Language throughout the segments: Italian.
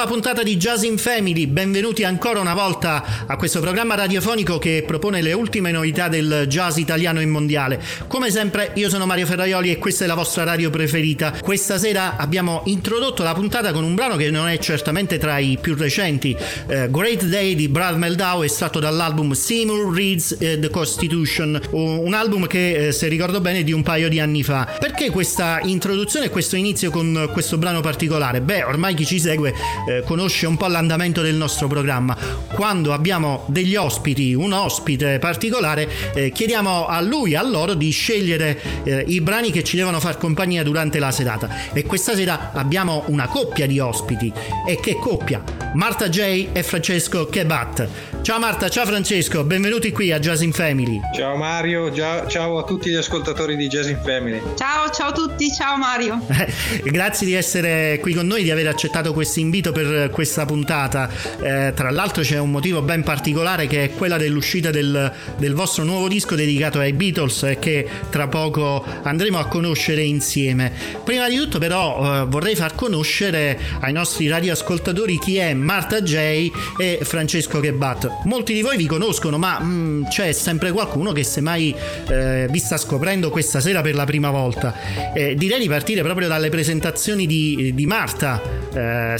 Nuova puntata di Jazz in Family, benvenuti ancora una volta a questo programma radiofonico che propone le ultime novità del jazz italiano e mondiale. Come sempre io sono Mario Ferraioli e questa è la vostra radio preferita. Questa sera abbiamo introdotto la puntata con un brano che non è certamente tra i più recenti, uh, Great Day di Brad Meldau estratto dall'album Seymour Reads uh, The Constitution, un album che uh, se ricordo bene è di un paio di anni fa. Perché questa introduzione e questo inizio con questo brano particolare? Beh, ormai chi ci segue eh, conosce un po' l'andamento del nostro programma. Quando abbiamo degli ospiti, un ospite particolare, eh, chiediamo a lui, a loro di scegliere eh, i brani che ci devono far compagnia durante la serata. E questa sera abbiamo una coppia di ospiti. E che coppia? Marta J e Francesco Kebat. Ciao Marta, ciao Francesco, benvenuti qui a Jazz in Family. Ciao Mario, ciao a tutti gli ascoltatori di Jazz in Family. Ciao, ciao a tutti, ciao Mario. Grazie di essere qui con noi, di aver accettato questo invito per questa puntata. Eh, tra l'altro c'è un motivo ben particolare che è quella dell'uscita del, del vostro nuovo disco dedicato ai Beatles eh, che tra poco andremo a conoscere insieme. Prima di tutto però eh, vorrei far conoscere ai nostri radioascoltatori chi è Marta J e Francesco Kebat molti di voi vi conoscono, ma mh, mm, c'è sempre qualcuno che semmai eh, vi sta scoprendo questa sera per la prima volta. Eh, direi di partire proprio dalle presentazioni di, di Marta. Eh,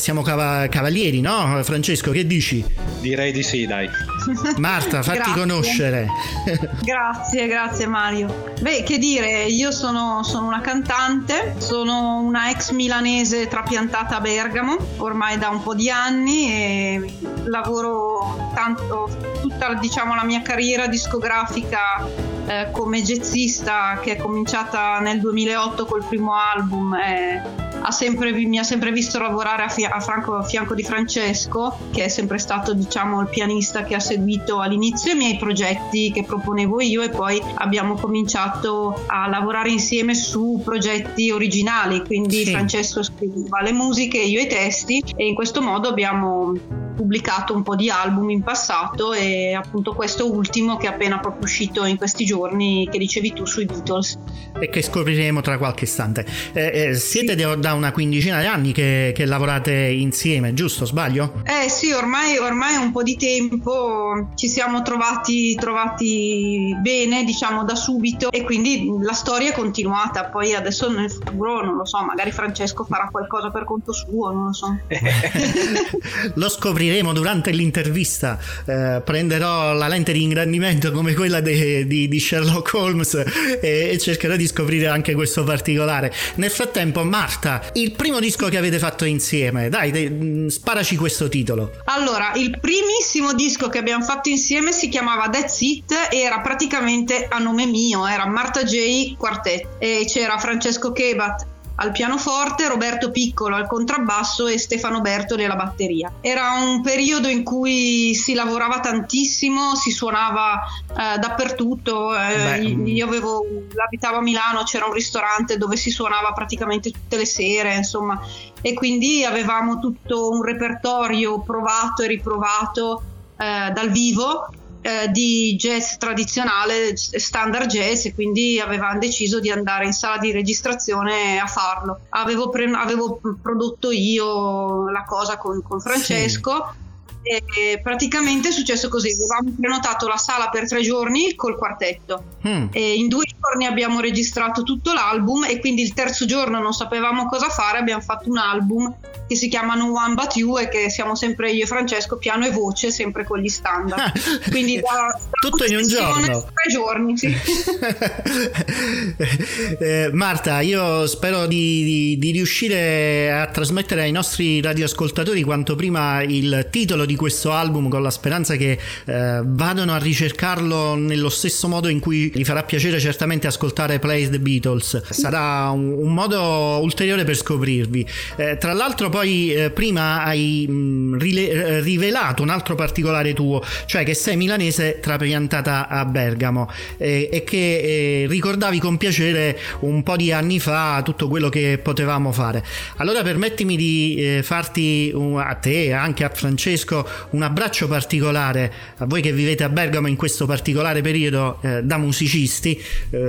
cavalieri, no? Francesco, che dici? Direi di sì, dai. Marta, fatti conoscere. grazie, grazie Mario. Beh, che dire, io sono, sono, una cantante, sono una ex milanese trapiantata a Bergamo, ormai da un po' di anni e lavoro tanto tutta diciamo, la mia carriera discografica eh, come jazzista che è cominciata nel 2008 col primo album. Eh, ha sempre, mi ha sempre visto lavorare a, fi- a, Franco, a, fianco di Francesco, che è sempre stato diciamo, il pianista che ha seguito all'inizio i miei progetti che proponevo io e poi abbiamo cominciato a lavorare insieme su progetti originali, quindi sì. Francesco scriveva le musiche, io i testi e in questo modo abbiamo pubblicato un po' di album in passato e appunto questo ultimo che è appena proprio uscito in questi giorni che dicevi tu sui Beatles. E che scopriremo tra qualche istante. Eh, eh, siete sì. da una quindicina di anni che, che, lavorate insieme giusto? Sbaglio? Eh sì ormai, ormai un po' di tempo ci siamo trovati, trovati bene diciamo da subito e quindi la storia è continuata. Poi adesso nel futuro non lo so magari Francesco farà qualcosa per conto suo non lo so. Lo scopriremo scopriremo durante l'intervista. Eh, prenderò la lente di ingrandimento come quella de, di, di, Sherlock Holmes e, e, cercherò di scoprire anche questo particolare. Nel frattempo, Marta, il primo disco che avete fatto insieme, dai, de, mm, sparaci questo titolo. Allora, il primissimo disco che abbiamo fatto insieme si chiamava That's It, era praticamente a nome mio, era Marta J Quartet e c'era Francesco Kebat al pianoforte, Roberto Piccolo al contrabbasso e Stefano Bertoli alla batteria. Era un periodo in cui si lavorava tantissimo, si suonava eh, dappertutto. Eh, io avevo, abitavo a Milano, c'era un ristorante dove si suonava praticamente tutte le sere, insomma, e quindi avevamo tutto un repertorio provato e riprovato eh, dal vivo eh, di jazz tradizionale, standard jazz, e quindi avevamo deciso di andare in sala di registrazione a farlo. Avevo, pre- avevo prodotto io la cosa con, con Francesco. Sì. E praticamente è successo così: avevamo prenotato la sala per tre giorni col quartetto. Mm. E in due giorni abbiamo registrato tutto l'album, e quindi il terzo giorno non sapevamo cosa fare. Abbiamo fatto un album che si chiama No One But You e che siamo sempre io e Francesco, piano e voce, sempre con gli standard. Quindi da, da tutto in un giorno. Tre giorni, sì. eh, Marta, io spero di, di, di, riuscire a trasmettere ai nostri radioascoltatori quanto prima il titolo di questo album con la speranza che eh, vadano a ricercarlo nello stesso modo in cui gli farà piacere certamente ascoltare Play the Beatles. Sarà un, un modo ulteriore per scoprirvi. Eh, tra l'altro poi eh, prima hai mh, mm, rile- eh, rivelato un altro particolare tuo, cioè che sei milanese trapiantata a Bergamo e che eh, ricordavi con piacere un po' di anni fa tutto quello che potevamo fare. Allora permettimi di eh, farti un, a te e anche a Francesco un abbraccio particolare a voi che vivete a Bergamo in questo particolare periodo eh, da musicisti,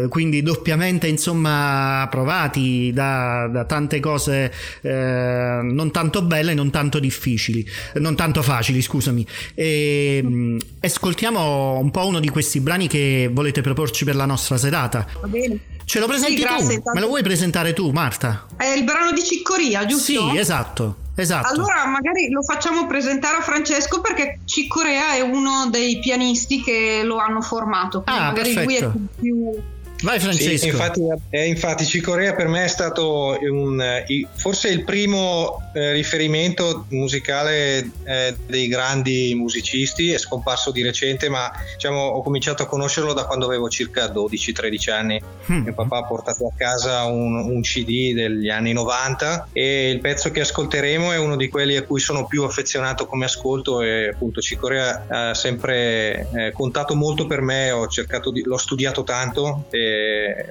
quindi doppiamente insomma provati da, da tante cose non tanto belle, non tanto difficili, non tanto facili, scusami. E, mm, ascoltiamo un po' uno di questi brani che volete proporci per la nostra serata. Va bene. Ce lo presenti sì, grazie, tu? Intanto... Me lo vuoi presentare tu, Marta? È il brano di Ciccoria, giusto? Sì, esatto. Esatto. Allora magari lo facciamo presentare a Francesco perché Ciccorea è uno dei pianisti che lo hanno formato. Ah, magari perfetto. lui è più Vai Francesco. Sì, infatti, eh, infatti Cicorea per me è stato un, forse il primo eh, riferimento musicale eh, dei grandi musicisti, è scomparso di recente ma diciamo, ho cominciato a conoscerlo da quando avevo circa 12-13 anni. Mm. Mio papà ha portato a casa un, un, CD degli anni 90 e il pezzo che ascolteremo è uno di quelli a cui sono più affezionato come ascolto e appunto Cicorea ha sempre eh, contato molto per me, ho cercato di, l'ho studiato tanto. E,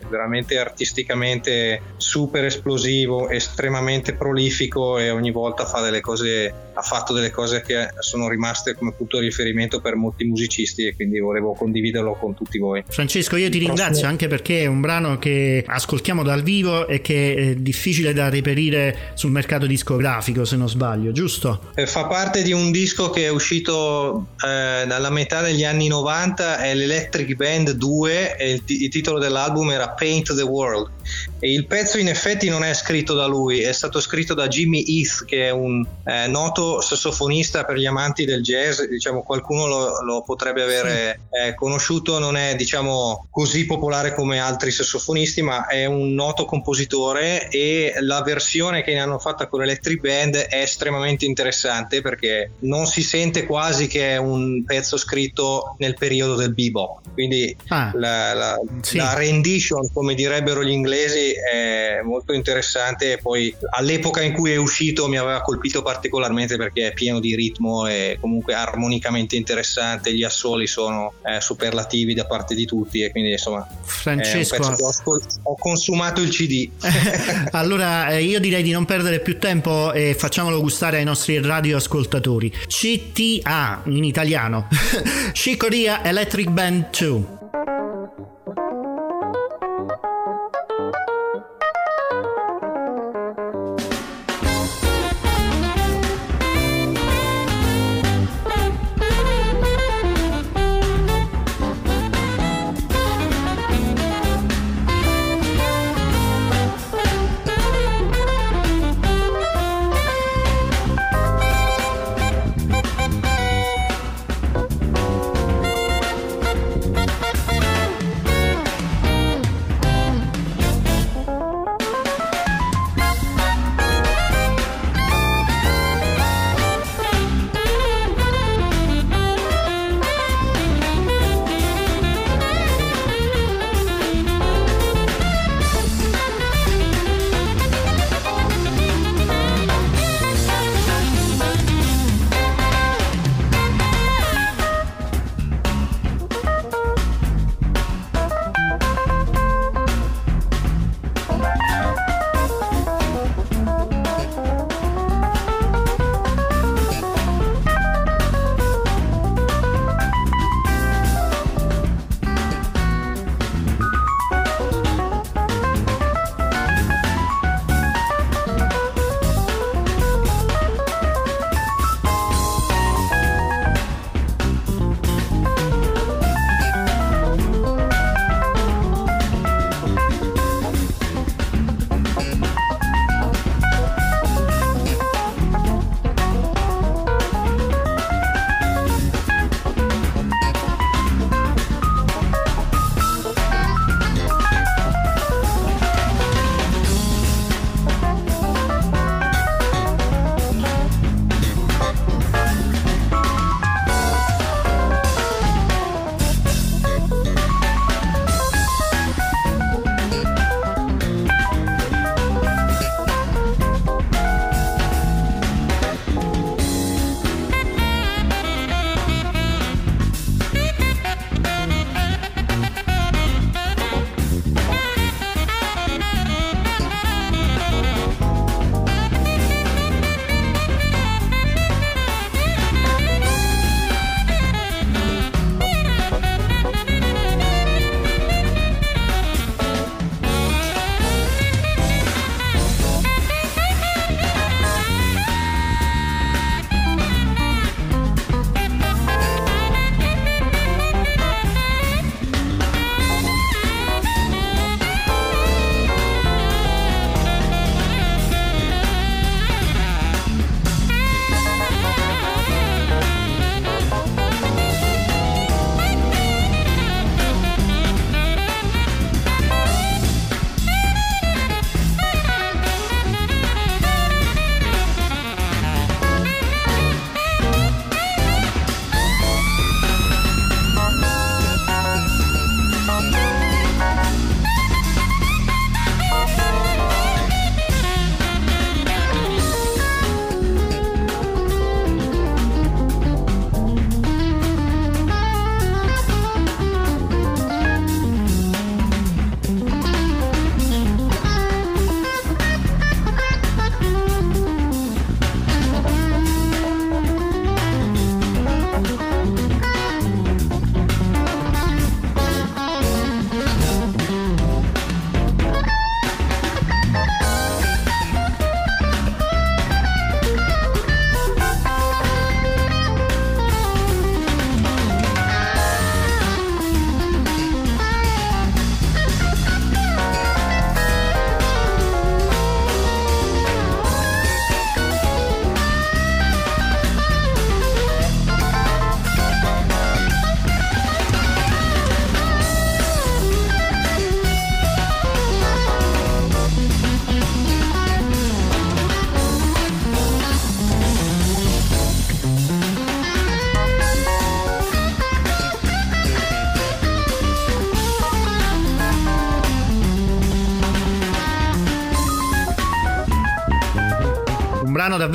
veramente artisticamente super esplosivo, estremamente prolifico e ogni volta fa delle cose, ha fatto delle cose che sono rimaste come punto di riferimento per molti musicisti e quindi volevo condividerlo con tutti voi. Francesco, io ti ringrazio anche perché è un brano che ascoltiamo dal vivo e che è difficile da reperire sul mercato discografico, se non sbaglio, giusto? Eh, fa parte di un disco che è uscito eh, dalla metà degli anni 90, è l'Electric Band 2 e il, t- il titolo del dell'album era Paint the World. E il pezzo in effetti non è scritto da lui, è stato scritto da Jimmy Heath che è un eh, noto sassofonista per gli amanti del jazz, diciamo qualcuno lo, lo potrebbe avere eh, conosciuto, non è diciamo così popolare come altri sassofonisti ma è un noto compositore e la versione che ne hanno fatta con l'Electric Band è estremamente interessante perché non si sente quasi che è un pezzo scritto nel periodo del bebop, quindi ah, la, la, sì. la rendition come direbbero gli inglesi è molto interessante poi all'epoca in cui è uscito mi aveva colpito particolarmente perché è pieno di ritmo e comunque armonicamente interessante, gli assoli sono eh, superlativi da parte di tutti e quindi insomma Francesco ho, ho, consumato il CD. allora eh, io direi di non perdere più tempo e facciamolo gustare ai nostri radioascoltatori. CTA in italiano. Chicoria Electric Band 2.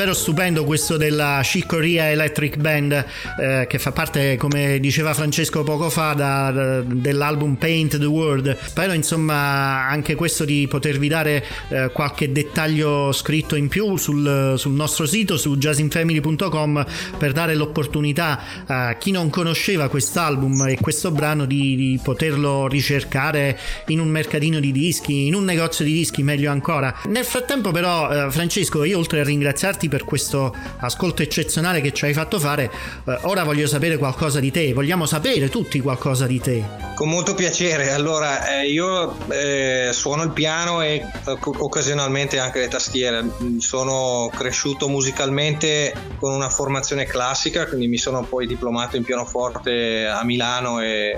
Davvero stupendo questo della Chicoria Electric Band eh, che fa parte, come diceva Francesco poco fa, da, da, dell'album Paint the World. Spero insomma anche questo di potervi dare eh, qualche dettaglio scritto in più sul, sul nostro sito, su jazzinfamily.com per dare l'opportunità a chi non conosceva quest'album e questo brano di, di poterlo ricercare in un mercatino di dischi, in un negozio di dischi meglio ancora. Nel frattempo però eh, Francesco io oltre a ringraziarti per questo ascolto eccezionale che ci hai fatto fare, eh, ora voglio sapere qualcosa di te, vogliamo sapere tutti qualcosa di te. Con molto piacere, allora eh, io eh, suono il piano e eh, occasionalmente anche le tastiere, sono cresciuto musicalmente con una formazione classica, quindi mi sono poi diplomato in pianoforte a Milano e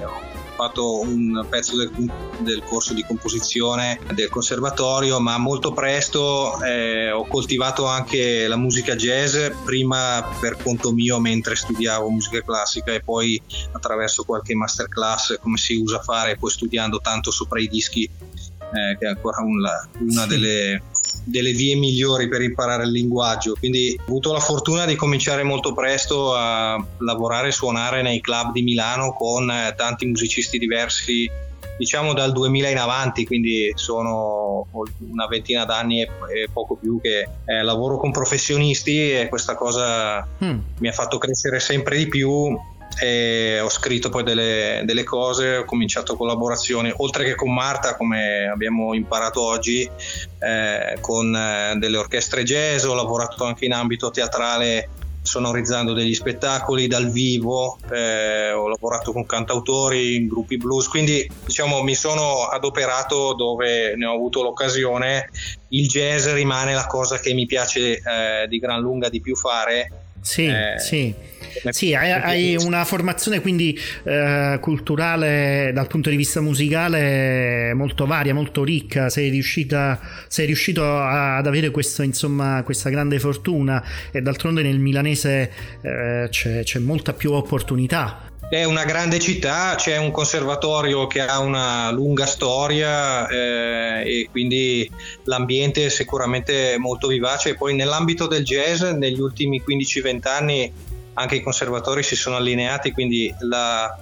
fatto un pezzo del, del, corso di composizione del conservatorio, ma molto presto eh, ho coltivato anche la musica jazz, prima per conto mio mentre studiavo musica classica e poi attraverso qualche masterclass come si usa fare, poi studiando tanto sopra i dischi, eh, che è ancora una, una delle delle vie migliori per imparare il linguaggio. Quindi ho avuto la fortuna di cominciare molto presto a lavorare e suonare nei club di Milano con eh, tanti musicisti diversi, diciamo dal 2000 in avanti, quindi sono una ventina d'anni e, poco più che eh, lavoro con professionisti e questa cosa mm. mi ha fatto crescere sempre di più e ho scritto poi delle, delle, cose, ho cominciato collaborazioni, oltre che con Marta, come abbiamo imparato oggi, eh, con eh, delle orchestre jazz, ho lavorato anche in ambito teatrale sonorizzando degli spettacoli dal vivo, eh, ho lavorato con cantautori in gruppi blues, quindi diciamo mi sono adoperato dove ne ho avuto l'occasione. Il jazz rimane la cosa che mi piace eh, di gran lunga di più fare. Sì, eh, sì. sì, hai, hai, una formazione quindi eh, culturale dal punto di vista musicale molto varia, molto ricca, sei, riuscita, sei riuscito ad avere questo, insomma, questa grande fortuna. E d'altronde nel milanese eh, c'è, c'è molta più opportunità è una grande città, c'è un conservatorio che ha una lunga storia eh, e quindi l'ambiente è sicuramente molto vivace. Poi nell'ambito del jazz negli ultimi 15-20 anni anche i conservatori si sono allineati, quindi la,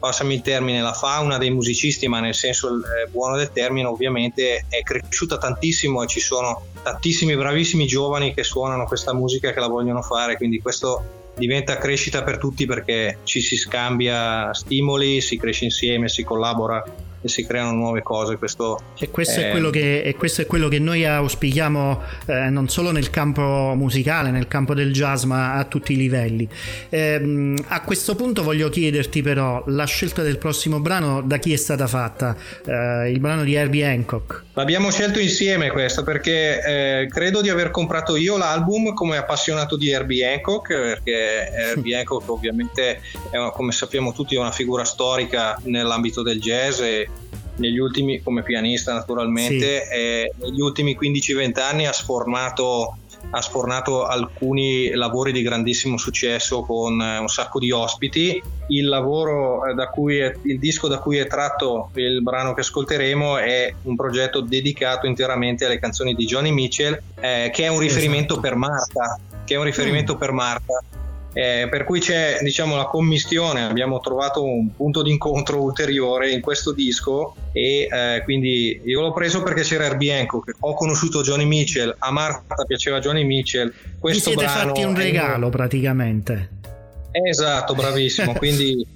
passami il termine, la fauna dei musicisti, ma nel senso eh, buono del termine, ovviamente è cresciuta tantissimo e ci sono tantissimi bravissimi giovani che suonano questa musica e che la vogliono fare, quindi questo diventa crescita per tutti perché ci si scambia stimoli, si cresce insieme, si collabora e si creano nuove cose. Questo e, questo è, è che, e questo è quello che noi auspichiamo eh, non solo nel campo musicale, nel campo del jazz, ma a tutti i livelli. Eh, a questo punto voglio chiederti però, la scelta del prossimo brano da chi è stata fatta? Eh, il brano di Herbie Hancock. L'abbiamo scelto insieme questo perché eh, credo di aver comprato io l'album come appassionato di Herbie Hancock, perché Herbie Hancock ovviamente è, come sappiamo tutti è una figura storica nell'ambito del jazz e negli ultimi, come pianista naturalmente, sì. e negli ultimi 15-20 anni ha sfornato, ha sfornato alcuni lavori di grandissimo successo con eh, un sacco di ospiti. Il lavoro eh, da cui è, il disco da cui è tratto il brano che ascolteremo è un progetto dedicato interamente alle canzoni di Johnny Mitchell, eh, che è un riferimento esatto. per Marta. Che è un riferimento mm. per Marta eh, per cui c'è diciamo, la commistione, abbiamo trovato un punto di incontro ulteriore in questo disco e eh, quindi io l'ho preso perché c'era Herbie Hancock, ho conosciuto Johnny Mitchell, a Marta piaceva Johnny Mitchell. Questo Vi siete fatti un regalo praticamente. Esatto, bravissimo, quindi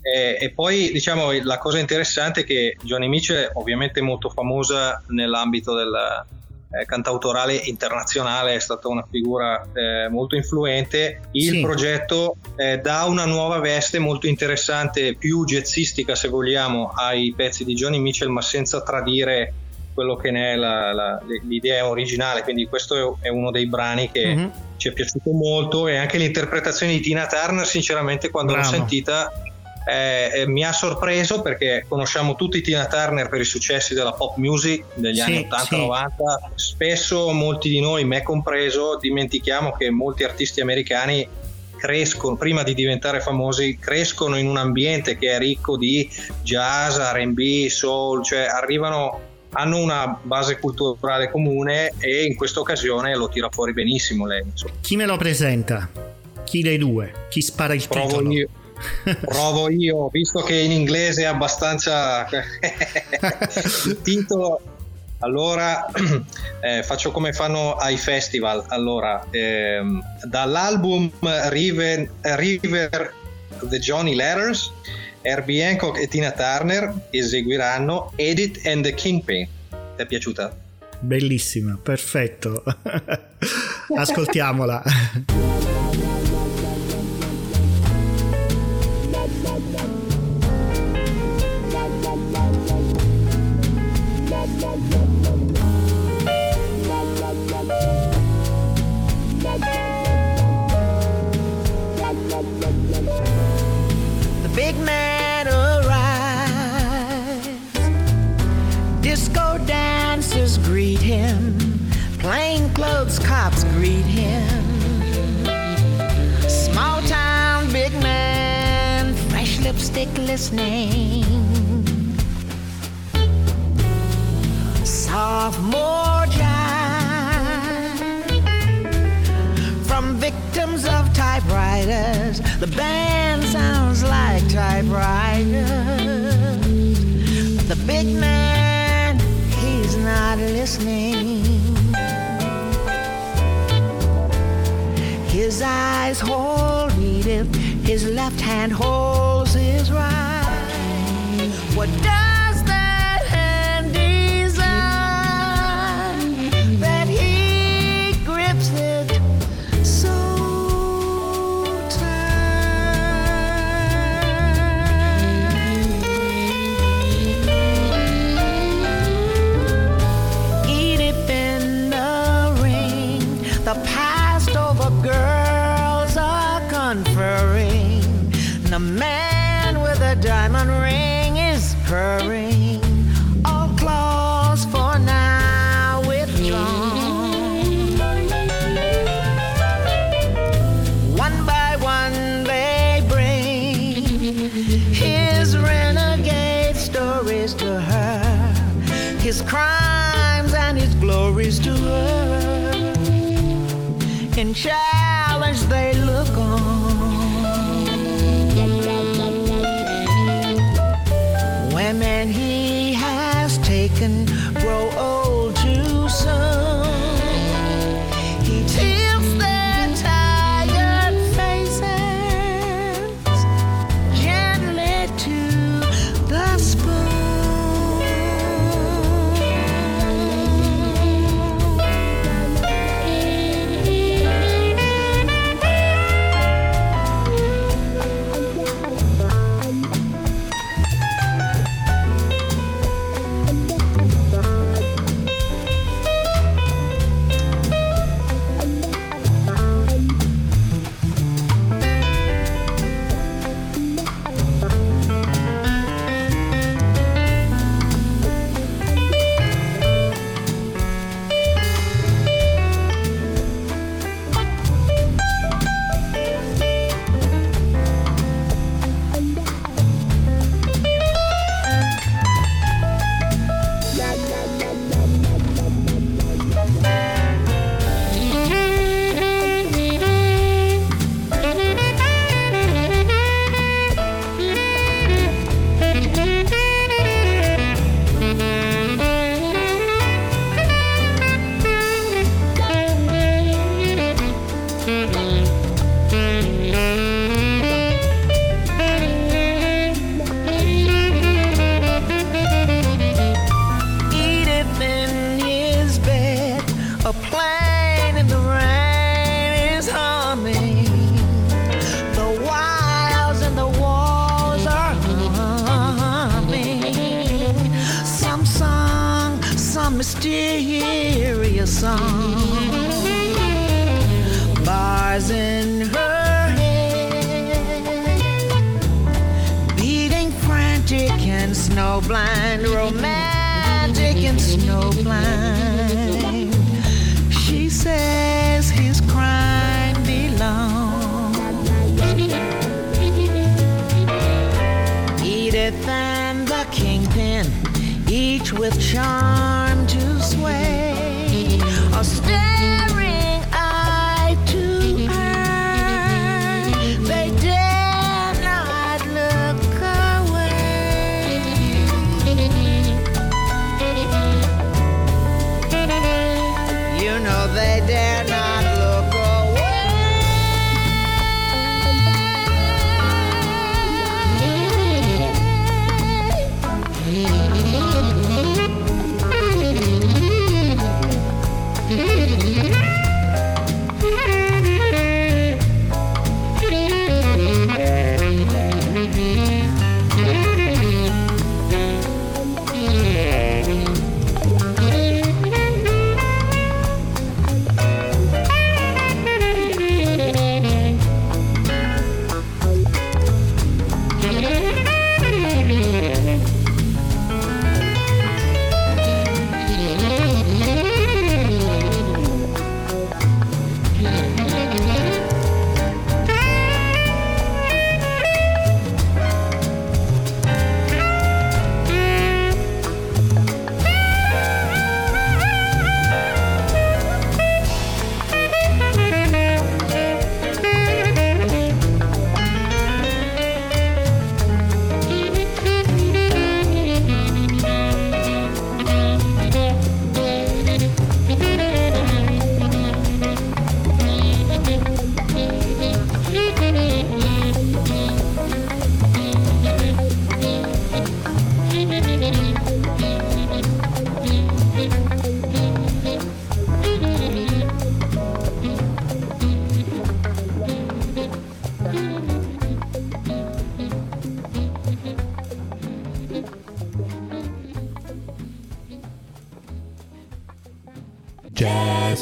eh, e poi diciamo la cosa interessante è che Johnny Mitchell è ovviamente molto famosa nell'ambito del, eh, cantautorale internazionale, è stata una figura eh, molto influente. Il sì. progetto eh, dà una nuova veste molto interessante, più jazzistica se vogliamo, ai pezzi di Johnny Mitchell, ma senza tradire quello che ne è la, la, l'idea originale. Quindi questo è uno dei brani che mm-hmm. ci è piaciuto molto e anche l'interpretazione di Tina Turner, sinceramente, quando Bravo. l'ho sentita eh, mi ha sorpreso perché conosciamo tutti Tina Turner per i successi della pop music degli sì, anni 80-90, sì. spesso molti di noi, me compreso, dimentichiamo che molti artisti americani crescono, prima di diventare famosi, crescono in un ambiente che è ricco di jazz, RB, soul, cioè arrivano hanno una base culturale comune e in questa occasione lo tira fuori benissimo lei. Insomma. Chi me lo presenta? Chi dei due? Chi spara il Provo titolo? Io. Provo io, visto che in inglese è abbastanza il titolo. Allora eh, faccio come fanno ai festival. Allora, ehm, dall'album River, River The Johnny Letters, Herbie Hancock e Tina Turner eseguiranno Edit and the Kingpin. Ti è piaciuta? Bellissima, perfetto. Ascoltiamola. cops greet him. Small town, big man, fresh lipstick listening. Sophomore jive from victims and hold. Greater and the kingpin, each with charm to sway. Austerity.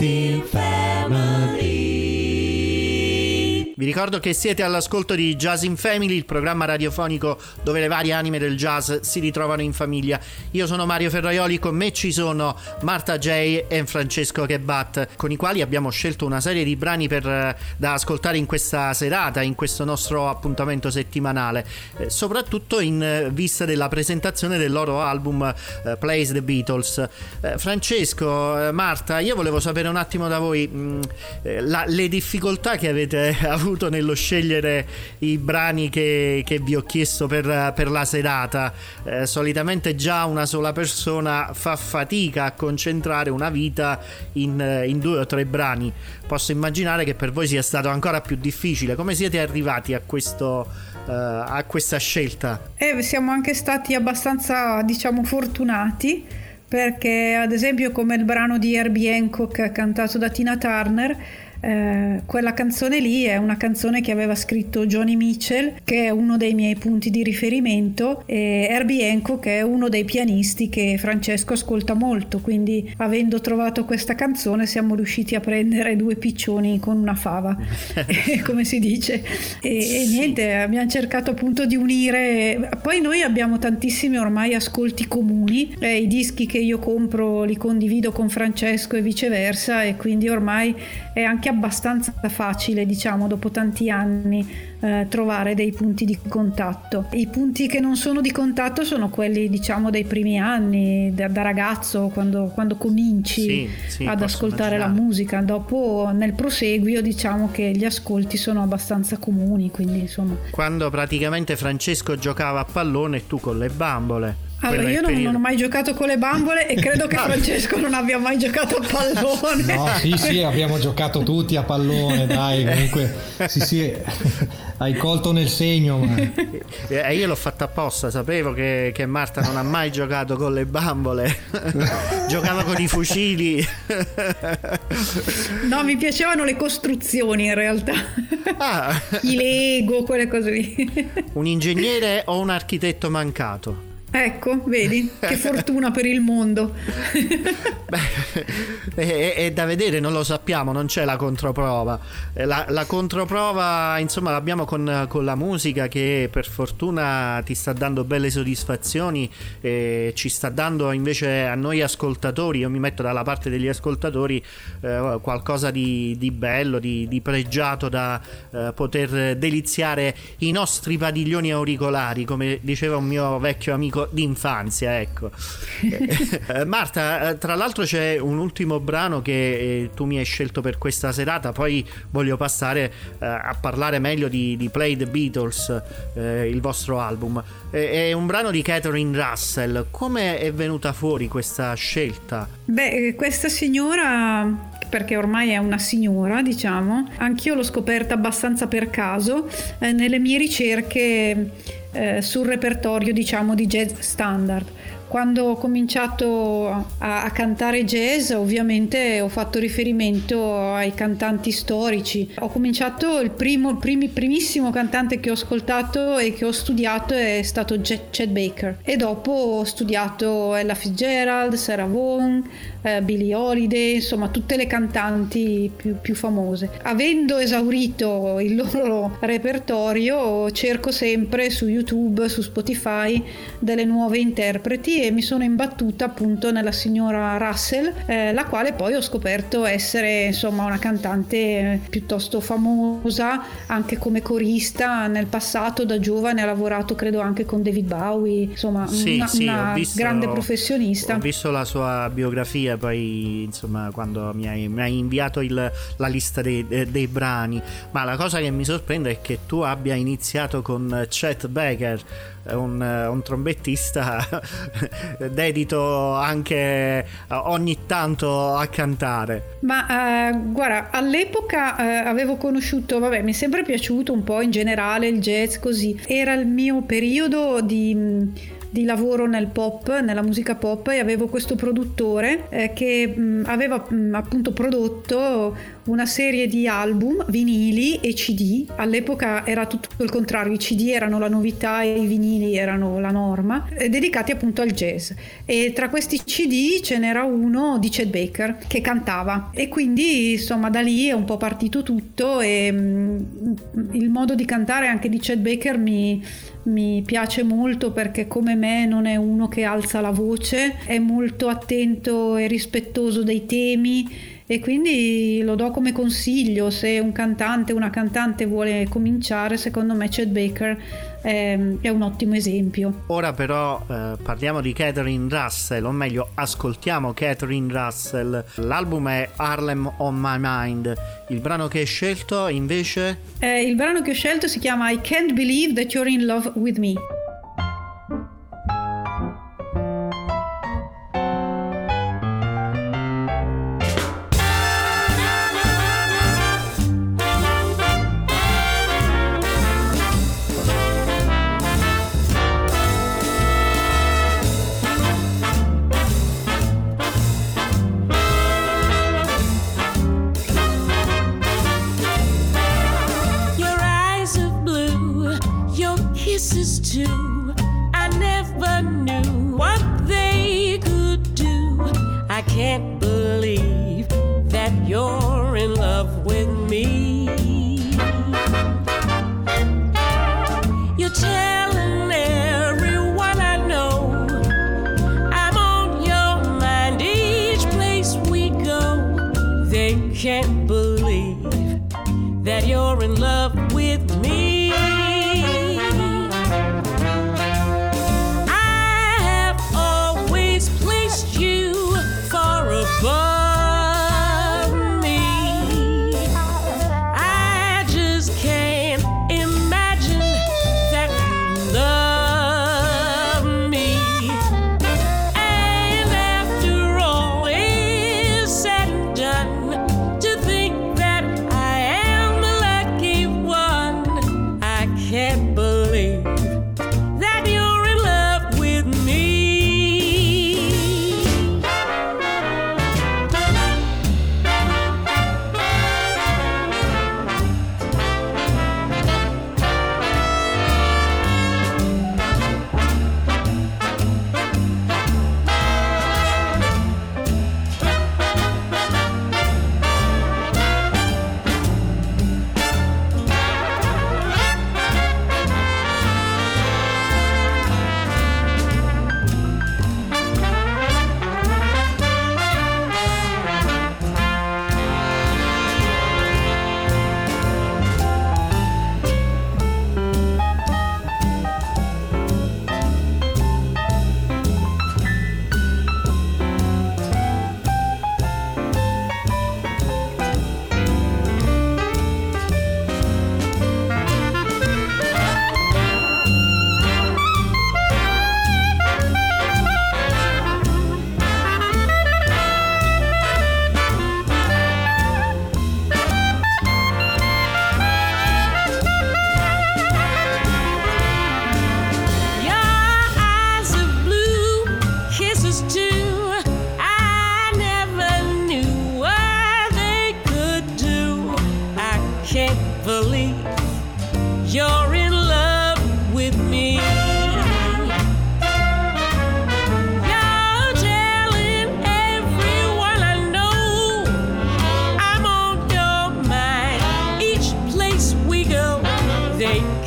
Jazzy Family. Ricordo che siete all'ascolto di Jazz in Family, il programma radiofonico dove le varie anime del jazz si ritrovano in famiglia. Io sono Mario Ferraioli, con me ci sono Marta J e Francesco Kebat, con i quali abbiamo scelto una serie di brani per, eh, da ascoltare in questa serata, in questo nostro appuntamento settimanale, eh, soprattutto in eh, vista della presentazione del loro album eh, Plays the Beatles. Eh, Francesco, Marta, io volevo sapere un attimo da voi mh, eh, la- le difficoltà che avete avuto nello scegliere i brani che, che vi ho chiesto per, per la serata. Eh, solitamente già una sola persona fa fatica a concentrare una vita in, eh, in due o tre brani. Posso immaginare che per voi sia stato ancora più difficile. Come siete arrivati a questo eh, a questa scelta? E siamo anche stati abbastanza, diciamo, fortunati perché ad esempio come il brano di Herbie Hancock cantato da Tina Turner eh, quella canzone lì è una canzone che aveva scritto Johnny Mitchell, che è uno dei miei punti di riferimento, e Herbie Hancock è uno dei pianisti che Francesco ascolta molto, quindi avendo trovato questa canzone siamo riusciti a prendere due piccioni con una fava, come si dice. E, e niente, abbiamo cercato appunto di unire. Poi noi abbiamo tantissimi ormai ascolti comuni, eh, i dischi che io compro li condivido con Francesco e viceversa, e quindi ormai è anche abbastanza facile, diciamo, dopo tanti anni eh, trovare dei punti di contatto. I punti che non sono di contatto sono quelli, diciamo, dei primi anni, da, da ragazzo, quando, quando cominci Sì, sì, ad ascoltare la immaginare. musica. Dopo, nel proseguio, diciamo che gli ascolti sono abbastanza comuni, quindi insomma. Quando praticamente Francesco giocava a pallone e tu con le bambole. Allora, io non, non ho mai giocato con le bambole e credo che Francesco non abbia mai giocato a pallone. No, sì, sì, abbiamo giocato tutti a pallone, dai, comunque, sì, sì, hai colto nel segno, ma... Eh, io l'ho fatta apposta, sapevo che, che Marta non ha mai giocato con le bambole, giocava con i fucili. No, mi piacevano le costruzioni in realtà. Ah, I Lego, quelle cose lì. un ingegnere o un architetto mancato? Ecco, vedi, che fortuna per il mondo. Beh, è, è da vedere, non lo sappiamo, non c'è la controprova. Eh, La, la controprova, insomma, l'abbiamo con, con la musica che per fortuna ti sta dando belle soddisfazioni e ci sta dando invece a noi ascoltatori, io mi metto dalla parte degli ascoltatori, eh, qualcosa di, di bello, di, di pregiato da eh, poter deliziare i nostri padiglioni auricolari, come diceva un mio vecchio amico amico d'infanzia, ecco. Eh, Marta, eh, tra l'altro c'è un ultimo brano che eh, tu mi hai scelto per questa serata, poi voglio passare a parlare meglio di, di Play the Beatles, il vostro album. È un brano di Catherine Russell. Come è venuta fuori questa scelta? Beh, questa signora perché ormai è una signora, diciamo. Anch'io l'ho scoperta abbastanza per caso eh, nelle mie ricerche eh, sul repertorio, diciamo, di jazz standard. Quando ho cominciato a, a, cantare jazz, ovviamente ho fatto riferimento ai cantanti storici. Ho cominciato il primo, primi, primissimo cantante che ho ascoltato e che ho studiato è stato Chet Baker. E dopo ho studiato Ella Fitzgerald, Sarah Vaughan, eh, Billie Holiday, insomma tutte le cantanti più, più famose. Avendo esaurito il loro repertorio, cerco sempre su YouTube, su Spotify, delle nuove interpreti e mi sono imbattuta appunto nella signora Russell, eh, la quale poi ho scoperto essere insomma una cantante piuttosto famosa anche come corista nel passato da giovane ha lavorato credo anche con David Bowie, insomma sì, una, sì, una visto, grande professionista. Ho visto la sua biografia poi insomma quando mi hai, mi hai inviato il, la lista dei, dei brani, ma la cosa che mi sorprende è che tu abbia iniziato con Chet Baker un, un trombettista dedito anche eh, ogni tanto a cantare. Ma eh, guarda, all'epoca eh, avevo conosciuto, vabbè, mi è sempre piaciuto un po' in generale il jazz così. Era il mio periodo di di lavoro nel pop, nella musica pop e avevo questo produttore eh, che mh, aveva mh, appunto prodotto una serie di album, vinili e CD. All'epoca era tutto il contrario, i CD erano la novità e i vinili erano la norma, eh, dedicati appunto al jazz. E tra questi CD ce n'era uno di Chet Baker che cantava e quindi insomma da lì è un po' partito tutto e mh, il modo di cantare anche di Chet Baker mi mi piace molto perché come me non è uno che alza la voce, è molto attento e rispettoso dei temi e quindi lo do come consiglio. Se un cantante una cantante vuole cominciare secondo me Chet Baker è, è un ottimo esempio. Ora però eh, parliamo di Catherine Russell o meglio ascoltiamo Catherine Russell. L'album è Harlem on My Mind. Il brano che hai scelto invece? Eh, il brano che ho scelto si chiama I Can't Believe That You're in Love With Me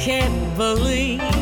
can't believe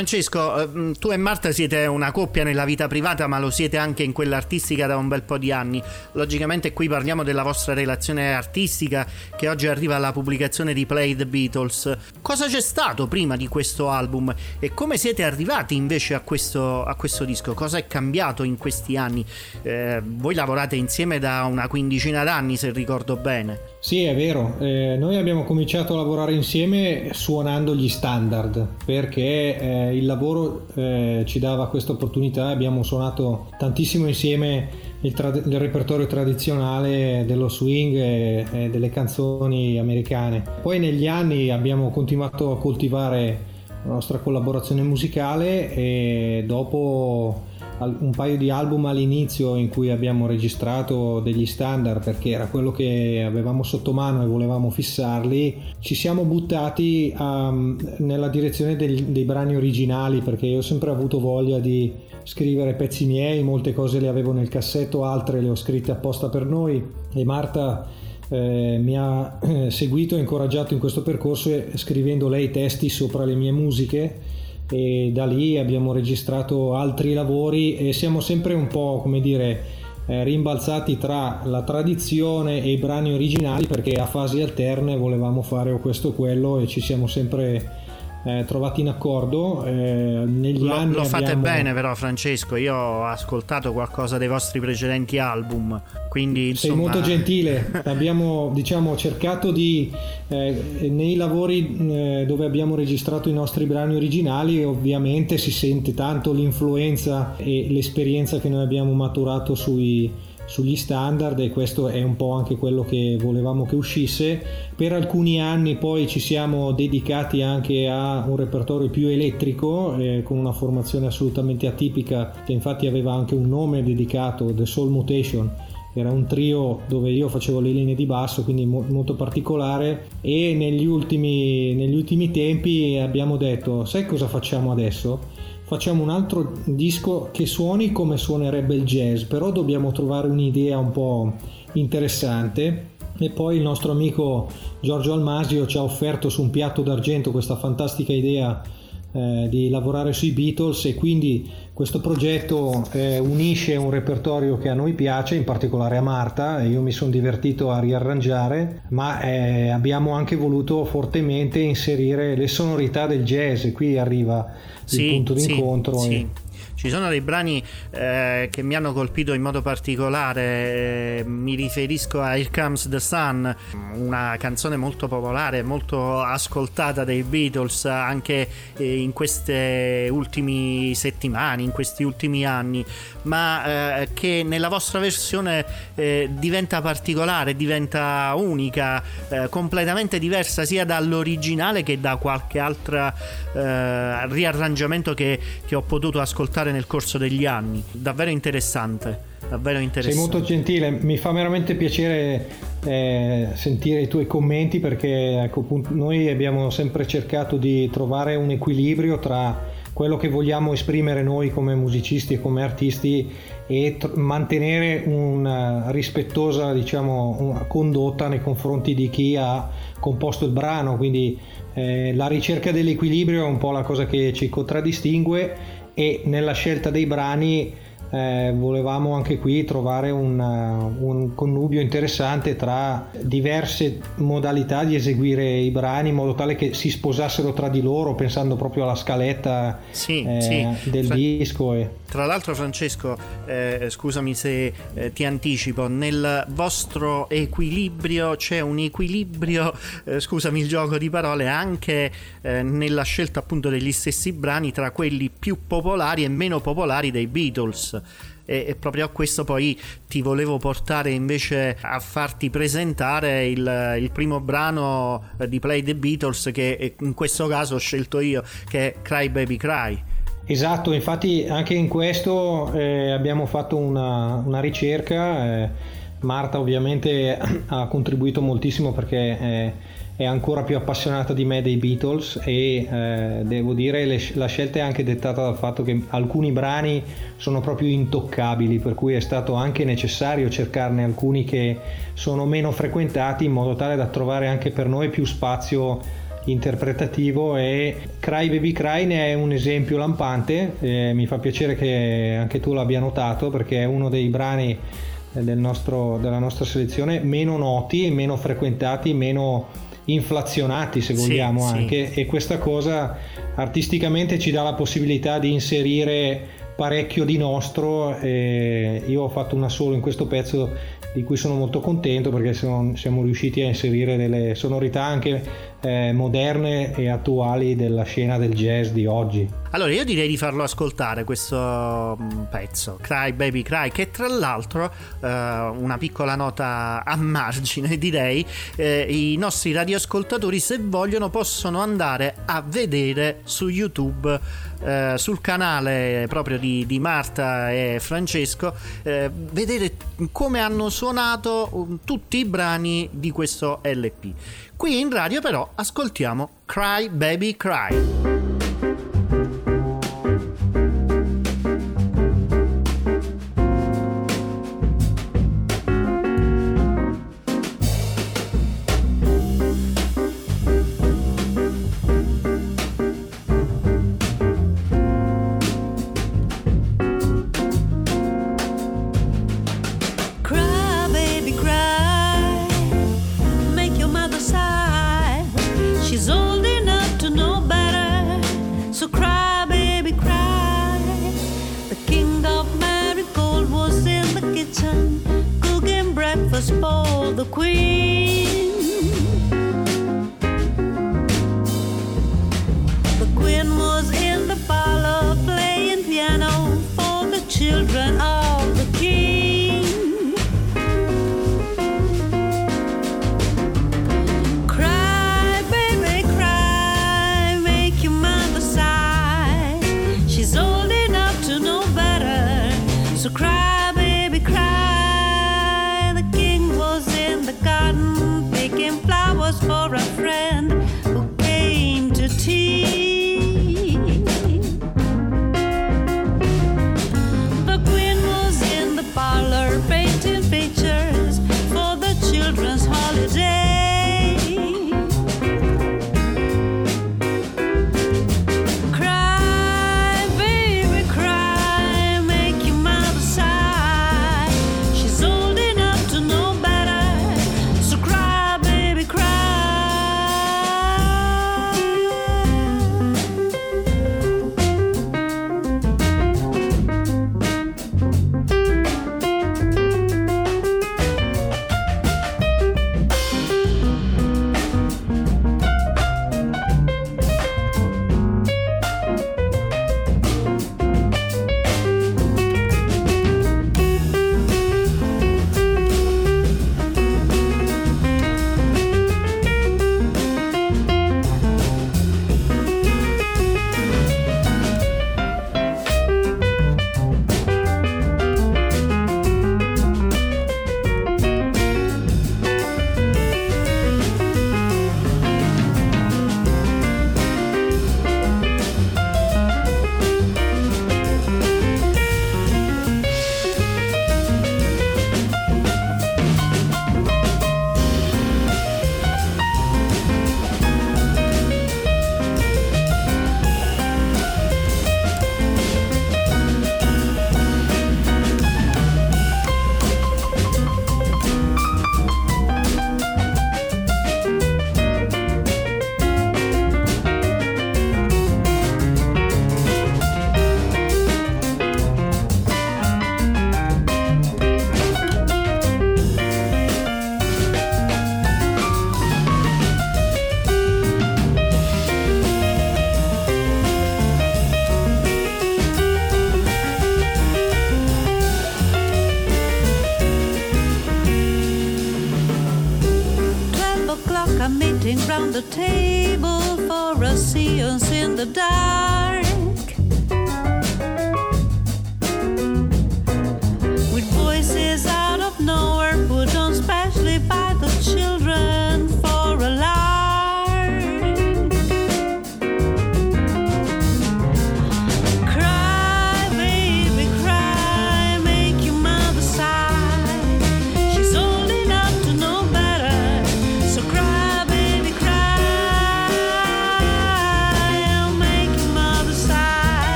Francesco, eh, tu e Marta siete una coppia nella vita privata, ma lo siete anche in quella artistica da un bel po' di anni. Logicamente qui parliamo della vostra relazione artistica che oggi arriva alla pubblicazione di Play the Beatles. Cosa c'è stato prima di questo album e come siete arrivati invece a questo, a questo disco? Cosa è cambiato in questi anni? Eh, voi lavorate insieme da una quindicina d'anni, se ricordo bene. Sì, è vero, eh, noi abbiamo cominciato a lavorare insieme suonando gli standard perché eh, il lavoro eh, ci dava questa opportunità, abbiamo suonato tantissimo insieme il, trad- il repertorio tradizionale dello swing e, e delle canzoni americane. Poi negli anni abbiamo continuato a coltivare la nostra collaborazione musicale e dopo un paio di album all'inizio in cui abbiamo registrato degli standard perché era quello che avevamo sotto mano e volevamo fissarli, ci siamo buttati um, nella direzione del- dei brani originali perché io ho sempre avuto voglia di scrivere pezzi miei, molte cose le avevo nel cassetto, altre le ho scritte apposta per noi e Marta eh, mi ha eh, seguito e incoraggiato in questo percorso scrivendo lei testi sopra le mie musiche e da lì abbiamo registrato altri lavori e siamo sempre un po' come dire eh, rimbalzati tra la tradizione e i brani originali perché a fasi alterne volevamo fare o questo o quello e ci siamo sempre eh, trovati in accordo eh, negli Lo, anni lo fate abbiamo- bene però Francesco, io ho ascoltato qualcosa dei vostri precedenti album, quindi Sei insomma... molto gentile, abbiamo diciamo, cercato di, eh, nei lavori eh, dove abbiamo registrato i nostri brani originali ovviamente si sente tanto l'influenza e l'esperienza che noi abbiamo maturato sui, sugli standard e questo è un po' anche quello che volevamo che uscisse. Per alcuni anni poi ci siamo dedicati anche a un repertorio più elettrico eh, con una formazione assolutamente atipica che infatti aveva anche un nome dedicato, The Soul Mutation era un trio dove io facevo le linee di basso, quindi mo- molto particolare e negli ultimi, negli ultimi tempi abbiamo detto, sai cosa facciamo adesso? Facciamo un altro disco che suoni come suonerebbe il jazz, però dobbiamo trovare un'idea un po' interessante. E poi il nostro amico Giorgio Almasio ci ha offerto su un piatto d'argento questa fantastica idea eh, di lavorare sui Beatles e quindi questo progetto eh, unisce un repertorio che a noi piace, in particolare a Marta, e io mi sono divertito a riarrangiare, ma eh, abbiamo anche voluto fortemente inserire le sonorità del jazz e qui arriva il punto sì, d'incontro. sì. e- Ci sono dei brani eh, che mi hanno colpito in modo particolare, eh, mi riferisco a Here Comes the Sun, una canzone molto popolare, molto ascoltata dai Beatles anche eh, in queste ultime settimane, in questi ultimi anni, ma eh, che nella vostra versione eh, diventa particolare, diventa unica, eh, completamente diversa sia dall'originale che da qualche altro riarrangiamento che, che ho potuto ascoltare nel corso degli anni. Davvero interessante. Davvero Sei interessante. molto gentile, mi fa veramente piacere eh, sentire i tuoi commenti perché ecco, noi abbiamo sempre cercato di trovare un equilibrio tra quello che vogliamo esprimere noi come musicisti e come artisti e tr- mantenere una rispettosa diciamo, una condotta nei confronti di chi ha composto il brano, quindi eh, la ricerca dell'equilibrio è un po' la cosa che ci contraddistingue e nella scelta dei brani eh, volevamo anche qui trovare un, uh, un, connubio interessante tra diverse modalità di eseguire i brani in modo tale che si sposassero tra di loro pensando proprio alla scaletta Sì, eh, sì. del Fra- disco. E... Tra l'altro, Francesco, eh, scusami se eh, ti anticipo, nel vostro equilibrio c'è un equilibrio, eh, scusami il gioco di parole, anche eh, nella scelta appunto degli stessi brani tra quelli più popolari e meno popolari dei Beatles. E, e proprio a questo poi ti volevo portare invece a farti presentare il, il primo brano eh, di Play the Beatles che eh, in questo caso ho scelto io, che è Cry Baby Cry. Esatto, infatti anche in questo eh, abbiamo fatto una, una ricerca. eh, Marta ovviamente ha contribuito moltissimo perché eh, è ancora più appassionata di me dei Beatles e eh, devo dire le- la scelta è anche dettata dal fatto che alcuni brani sono proprio intoccabili, per cui è stato anche necessario cercarne alcuni che sono meno frequentati in modo tale da trovare anche per noi più spazio interpretativo e Cry Baby Cry ne è un esempio lampante, eh, mi fa piacere che anche tu l'abbia notato perché è uno dei brani eh, del nostro- della nostra selezione meno noti, meno frequentati, meno inflazionati se Sì, vogliamo sì. anche e questa cosa artisticamente ci dà la possibilità di inserire parecchio di nostro e io ho fatto una solo in questo pezzo di cui sono molto contento perché siamo, siamo riusciti a inserire delle sonorità anche eh, moderne e attuali della scena del jazz di oggi. Allora, io direi di farlo ascoltare questo mm, pezzo, Cry Baby Cry, che tra l'altro, eh, una piccola nota a margine, direi, eh, i nostri radioascoltatori, se vogliono, possono andare a vedere su YouTube, eh, sul canale proprio di, di Marta e Francesco, eh, vedere come hanno suonato um, tutti i brani di questo LP. Qui in radio però ascoltiamo Cry Baby Cry. The queen.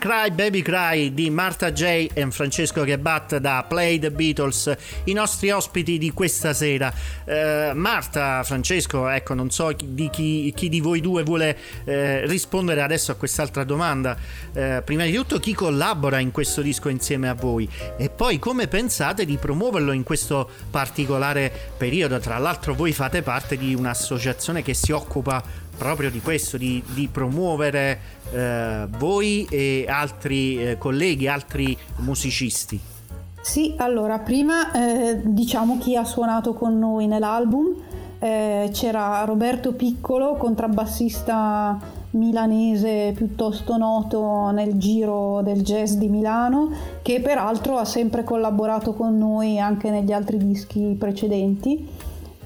Cry Baby Cry di Marta J e Francesco Ghebat da Play the Beatles, i nostri ospiti di questa sera. Eh, Marta, Francesco, ecco, non so di chi, chi di voi due vuole eh, rispondere adesso a quest'altra domanda. Eh, prima di tutto, chi collabora in questo disco insieme a voi? E poi come pensate di promuoverlo in questo particolare periodo? Tra l'altro voi fate parte di un'associazione che si occupa proprio di questo, di, di promuovere eh, voi e altri eh, colleghi, altri musicisti. Sì, allora, prima eh, diciamo chi ha suonato con noi nell'album. Eh, c'era Roberto Piccolo, contrabbassista milanese piuttosto noto nel giro del jazz di Milano, che peraltro ha sempre collaborato con noi anche negli altri dischi precedenti.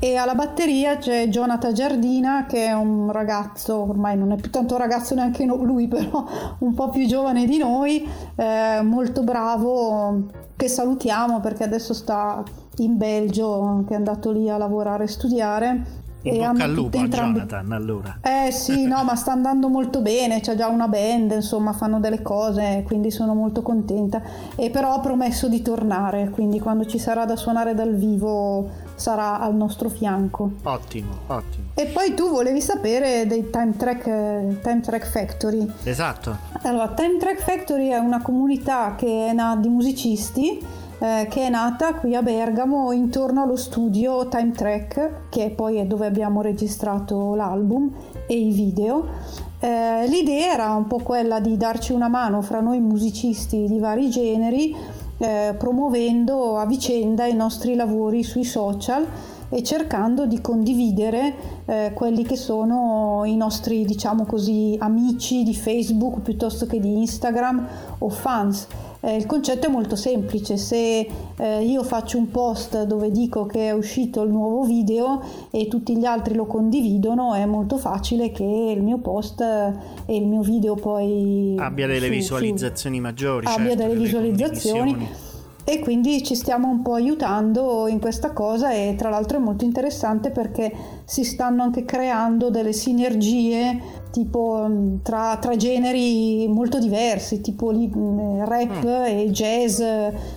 E alla batteria c'è Jonathan Giardina, che è un ragazzo, ormai non è più tanto ragazzo neanche lui, però un po' più giovane di noi, eh, molto bravo, che salutiamo perché adesso sta in Belgio, che è andato lì a lavorare e studiare. Hanno bocca al lupo a entrambi- Jonathan allora. eh sì, no, ma sta andando molto bene, c'è già una band, insomma, fanno delle cose, quindi sono molto contenta. E però ha promesso di tornare, quindi quando ci sarà da suonare dal vivo sarà al nostro fianco. Ottimo, ottimo. E poi tu volevi sapere dei Time Track, Time Track Factory. Esatto. Allora, Time Track Factory è una comunità che è na- di musicisti eh, che è nata qui a Bergamo intorno allo studio Time Track, che poi è dove abbiamo registrato l'album e i video. Eh, l'idea era un po' quella di darci una mano fra noi musicisti di vari generi, eh, promuovendo a vicenda i nostri lavori sui social e cercando di condividere eh, quelli che sono i nostri, diciamo così, amici di Facebook piuttosto che di Instagram o fans. Eh, il concetto è molto semplice, se eh, io faccio un post dove dico che è uscito il nuovo video e tutti gli altri lo condividono, è molto facile che il mio post e il mio video poi Abbia delle su- su- visualizzazioni maggiori. abbia certo, delle visualizzazioni e quindi ci stiamo un po' aiutando in questa cosa e tra l'altro è molto interessante perché si stanno anche creando delle sinergie tipo mh, tra, tra generi molto diversi tipo mh, rap e jazz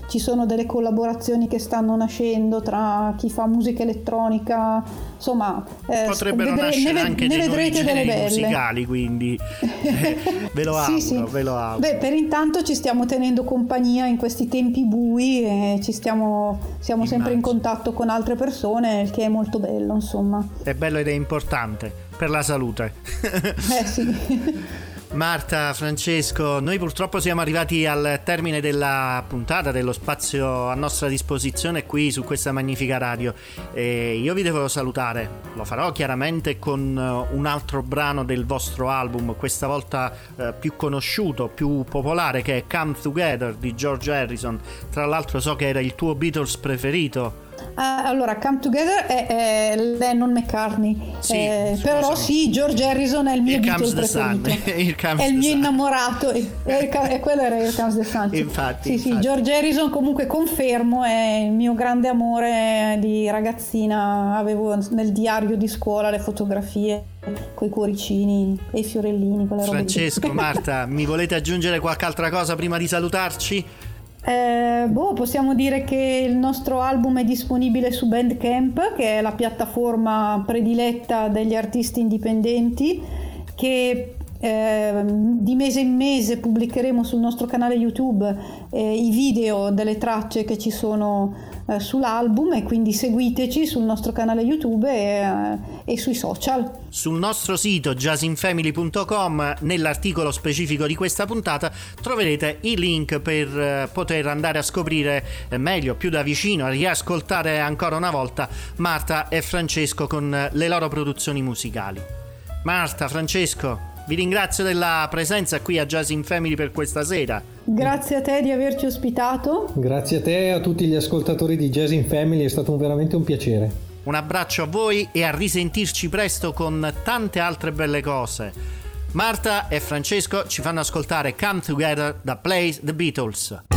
ci sono delle collaborazioni che stanno nascendo tra chi fa musica elettronica insomma eh, Potrebbero vedre- nascere ne, anche ne vedrete delle belle musicali, quindi ve lo auguro, Sì, sì. ve lo auguro. Beh, per intanto ci stiamo tenendo compagnia in questi tempi bui e ci stiamo, siamo sempre in Immagino. contatto con altre persone, il che è molto bello, insomma. È bello ed è importante per la salute. Eh sì. Marta, Francesco, noi purtroppo siamo arrivati al termine della puntata, dello spazio a nostra disposizione qui su questa magnifica radio. E io vi devo salutare, lo farò chiaramente con eh, un altro brano del vostro album, questa volta eh, più conosciuto, più popolare, che è Come Together di George Harrison. Tra l'altro so che era il tuo Beatles preferito. Ah, allora, Come Together è, è Lennon McCartney, Sì, Eh, però sì, George Harrison è il mio Here Beatle preferito. È il mio sun. innamorato, e, e quello era Here Comes the Sun. sì. Infatti, Sì, sì, infatti. George Harrison comunque confermo è il mio grande amore di ragazzina, avevo nel diario di scuola le fotografie con i cuoricini e i fiorellini. Francesco, Marta, mi volete aggiungere qualche altra cosa prima di salutarci? Eh, boh, possiamo dire che il nostro album è disponibile su Bandcamp, che è la piattaforma prediletta degli artisti indipendenti, che eh, di mese in mese pubblicheremo sul nostro canale YouTube eh, i video delle tracce che ci sono eh, sull'album e quindi seguiteci sul nostro canale YouTube e, eh, e sui social. Sul nostro sito jazzinfamily.com, nell'articolo specifico di questa puntata, troverete i link per eh, poter andare a scoprire meglio, più da vicino, a riascoltare ancora una volta Marta e Francesco con le loro produzioni musicali. Marta, Francesco, vi ringrazio della presenza qui a Jazz in Family per questa sera. Grazie a te di averci ospitato. Grazie a te e a tutti gli ascoltatori di Jazz in Family, è stato veramente un piacere. Un abbraccio a voi e a risentirci presto con tante altre belle cose. Marta e Francesco ci fanno ascoltare Come Together da Plays the Beatles.